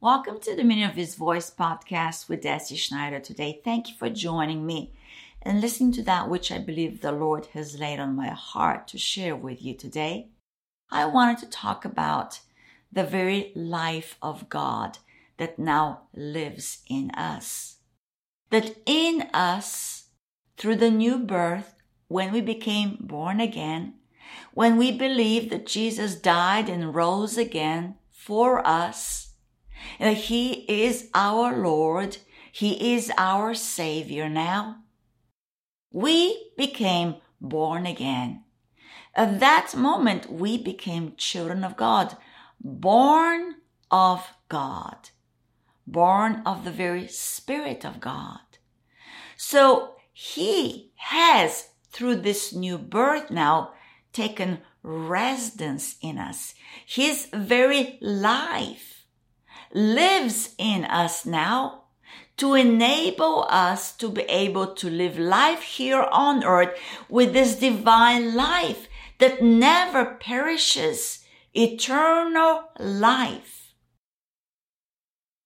Welcome to the Dominion of His Voice podcast with Deci Schneider today. Thank you for joining me and listening to that which I believe the Lord has laid on my heart to share with you today. I wanted to talk about the very life of God that now lives in us. That in us, through the new birth, when we became born again, when we believe that Jesus died and rose again for us, that He is our Lord. He is our Savior now. We became born again. At that moment, we became children of God, born of God, born of the very Spirit of God. So He has, through this new birth now, taken residence in us. His very life lives in us now to enable us to be able to live life here on earth with this divine life that never perishes, eternal life.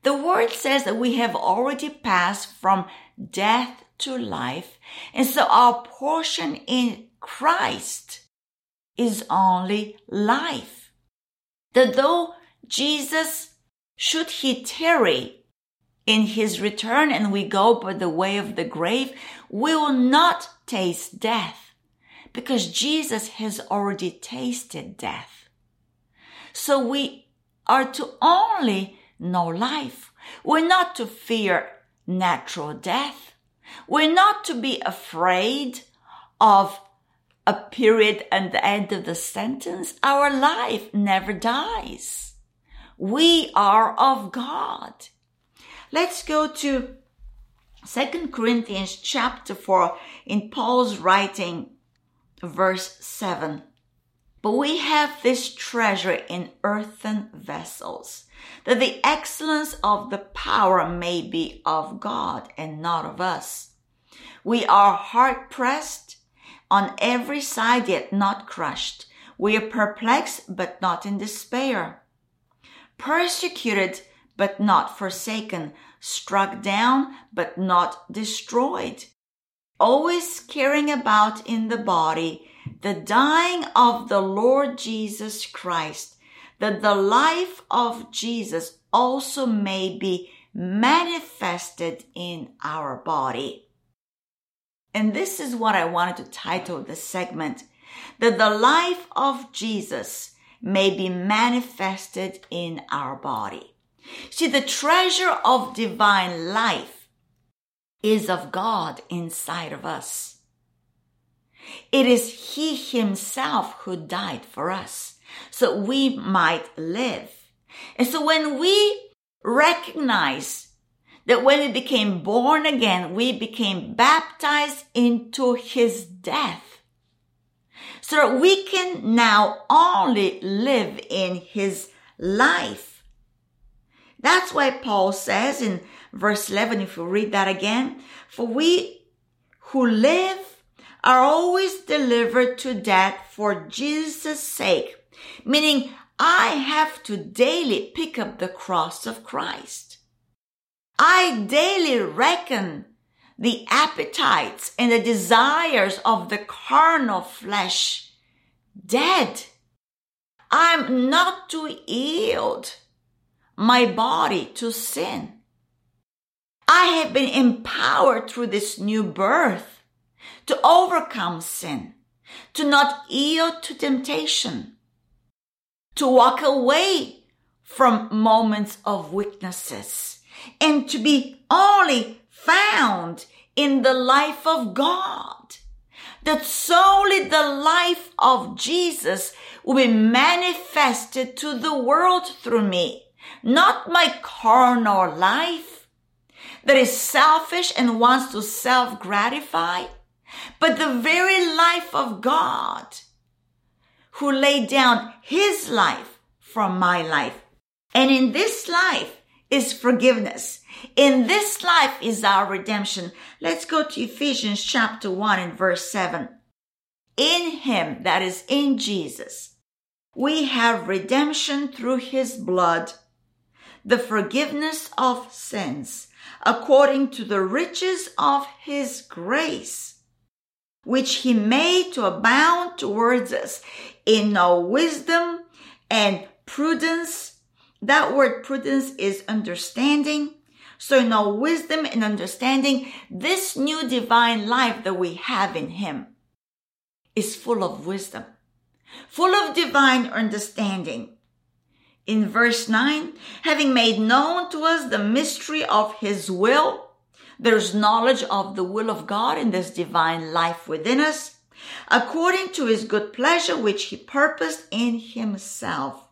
The word says that we have already passed from death to life, and so our portion in Christ is only life. That though Jesus should he tarry in his return and we go by the way of the grave, we will not taste death because Jesus has already tasted death. So we are to only know life. We're not to fear natural death. We're not to be afraid of a period and the end of the sentence. Our life never dies. We are of God. Let's go to Second Corinthians chapter 4 in Paul's writing, verse 7. But we have this treasure in earthen vessels, that the excellence of the power may be of God and not of us. We are hard pressed on every side, yet not crushed. We are perplexed, but not in despair persecuted but not forsaken, struck down but not destroyed, always carrying about in the body the dying of the Lord Jesus Christ, that the life of Jesus also may be manifested in our body. And this is what I wanted to title the segment, that the life of Jesus may be manifested in our body. See, the treasure of divine life is of God inside of us. It is He Himself who died for us so we might live. And so when we recognize that when we became born again, we became baptized into His death, so that we can now only live in his life. That's why Paul says in verse 11, if you read that again, for we who live are always delivered to death for Jesus' sake, meaning I have to daily pick up the cross of Christ. I daily reckon the appetites and the desires of the carnal flesh dead. I'm not to yield my body to sin. I have been empowered through this new birth to overcome sin, to not yield to temptation, to walk away from moments of weaknesses and to be only found in the life of God. That solely the life of Jesus will be manifested to the world through me. Not my carnal life that is selfish and wants to self gratify, but the very life of God who laid down his life for my life. And in this life, is forgiveness. In this life is our redemption. Let's go to Ephesians chapter 1 and verse 7. In him, that is in Jesus, we have redemption through his blood, the forgiveness of sins according to the riches of his grace, which he made to abound towards us in all wisdom and prudence. That word prudence is understanding. So all wisdom and understanding, this new divine life that we have in him is full of wisdom, full of divine understanding. In verse 9, having made known to us the mystery of his will, there's knowledge of the will of God in this divine life within us, according to his good pleasure which he purposed in himself,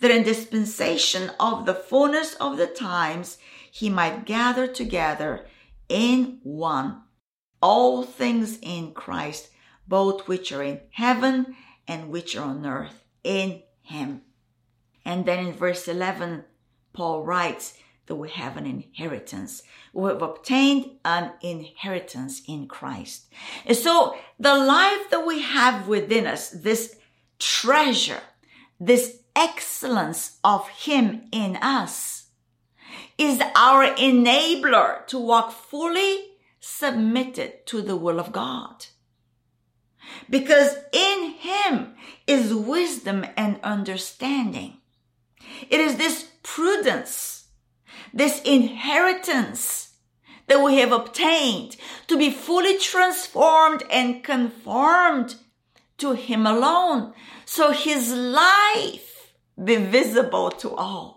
that in dispensation of the fullness of the times he might gather together in one all things in Christ, both which are in heaven and which are on earth, in him. And then in verse 11, Paul writes that we have an inheritance. We have obtained an inheritance in Christ. And so the life that we have within us, this treasure, this excellence of Him in us, is our enabler to walk fully submitted to the will of God. Because in Him is wisdom and understanding. It is this prudence, this inheritance that we have obtained to be fully transformed and conformed to Him alone. So His life be visible to all.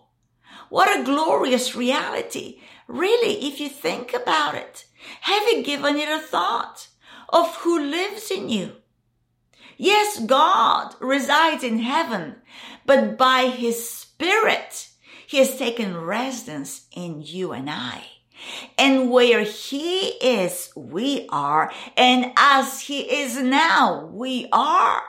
What a glorious reality. Really, if you think about it, have you given it a thought of who lives in you? Yes, God resides in heaven, but by His Spirit. He has taken residence in you and I. And where he is, we are. And as he is now, we are.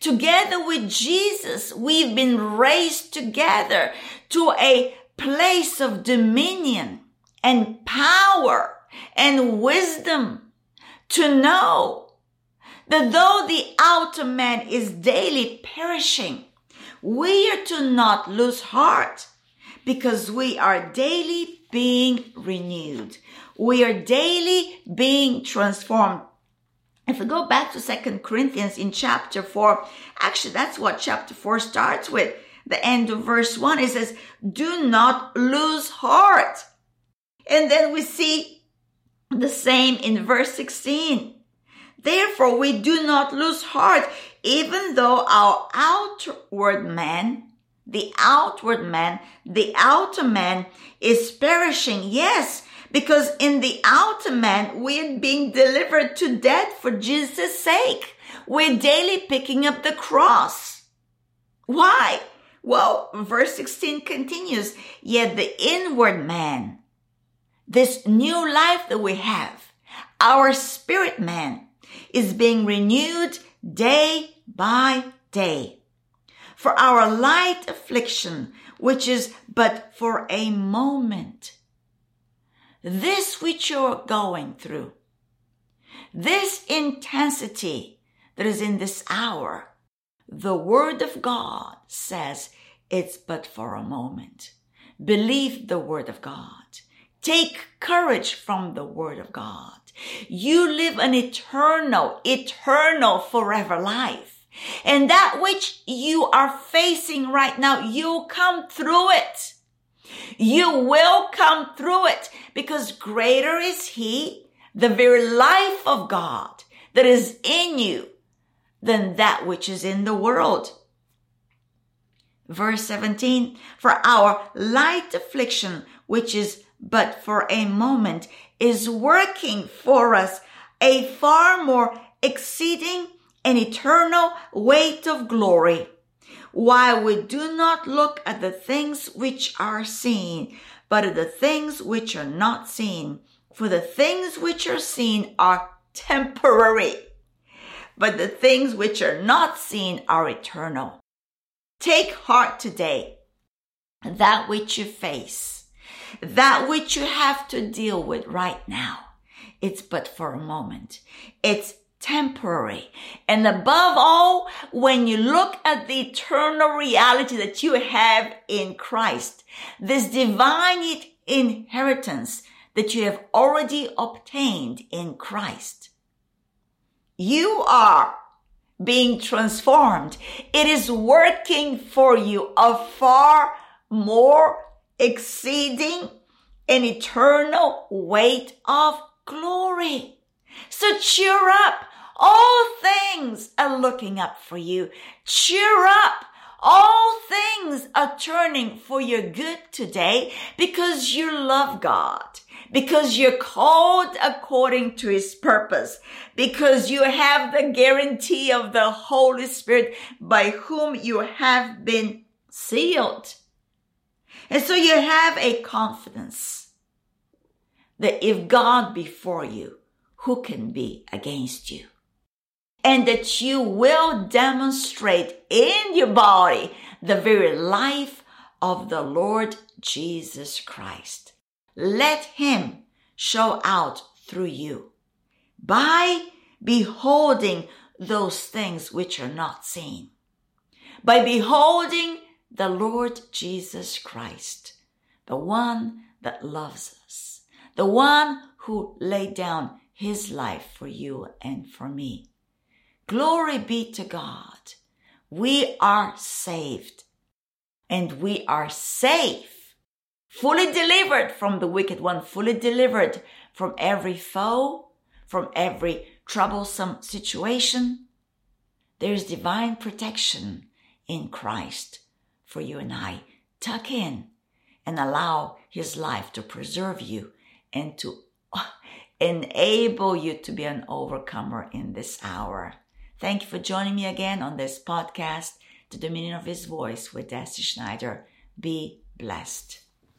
Together with Jesus, we've been raised together to a place of dominion and power and wisdom to know that though the outer man is daily perishing, we are to not lose heart because we are daily being renewed. We are daily being transformed. If we go back to Second Corinthians in chapter 4, actually that's what chapter 4 starts with. The end of verse 1, it says, do not lose heart. And then we see the same in verse 16. Therefore, we do not lose heart even though our outward man, the outward man, the outer man is perishing. Yes, because in the outer man, we're being delivered to death for Jesus' sake. We're daily picking up the cross. Why? Well, verse 16 continues, yet the inward man, this new life that we have, our spirit man, is being renewed day by day. For our light affliction, which is but for a moment. This which you're going through, this intensity that is in this hour, the word of God says it's but for a moment. Believe the word of God. Take courage from the word of God. You live an eternal, eternal forever life. And that which you are facing right now, you'll come through it. You will come through it because greater is He, the very life of God that is in you than that which is in the world. Verse 17, for our light affliction, which is but for a moment, is working for us a far more exceeding and eternal weight of glory, while we do not look at the things which are seen, but at the things which are not seen. For the things which are seen are temporary, but the things which are not seen are eternal. Take heart today. That which you face, that which you have to deal with right now, it's but for a moment. It's temporary. And above all, when you look at the eternal reality that you have in Christ, this divine inheritance that you have already obtained in Christ, you are being transformed. It is working for you a far more exceeding an eternal weight of glory. So cheer up. All things are looking up for you. Cheer up. All things are turning for your good today because you love God, because you're called according to his purpose, because you have the guarantee of the Holy Spirit by whom you have been sealed. And so you have a confidence that if God be for you, who can be against you? And that you will demonstrate in your body the very life of the Lord Jesus Christ. Let him show out through you by beholding those things which are not seen. By beholding the Lord Jesus Christ, the one that loves us, the one who laid down his life for you and for me. Glory be to God. We are saved and we are safe, fully delivered from the wicked one, fully delivered from every foe, from every troublesome situation. There's divine protection in Christ for you and I. Tuck in and allow his life to preserve you and to enable you to be an overcomer in this hour. Thank you for joining me again on this podcast, The Dominion of His Voice with Deci Schneider. Be blessed.